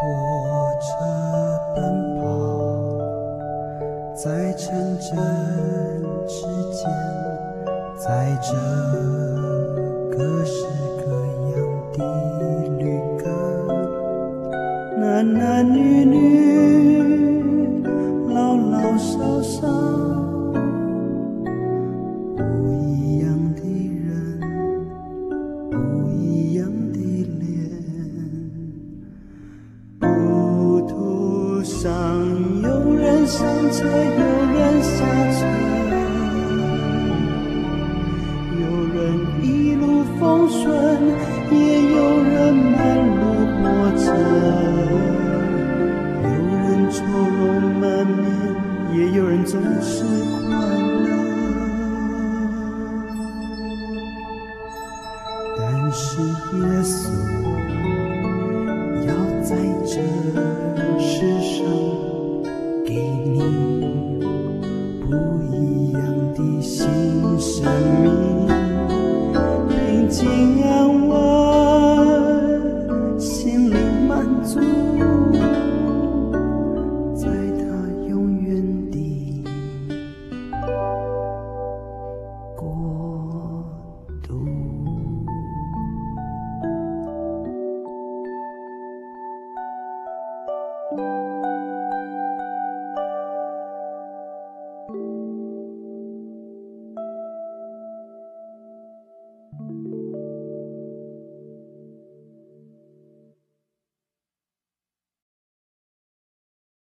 火车奔跑在城镇之间，在这各式各样的旅客，男男女女，上车，有人下车，有人一路风顺，也有人满路波折，有人愁容满面，也有人总是快乐。但是耶稣生命平静安稳，心灵满足，在他永远的国度。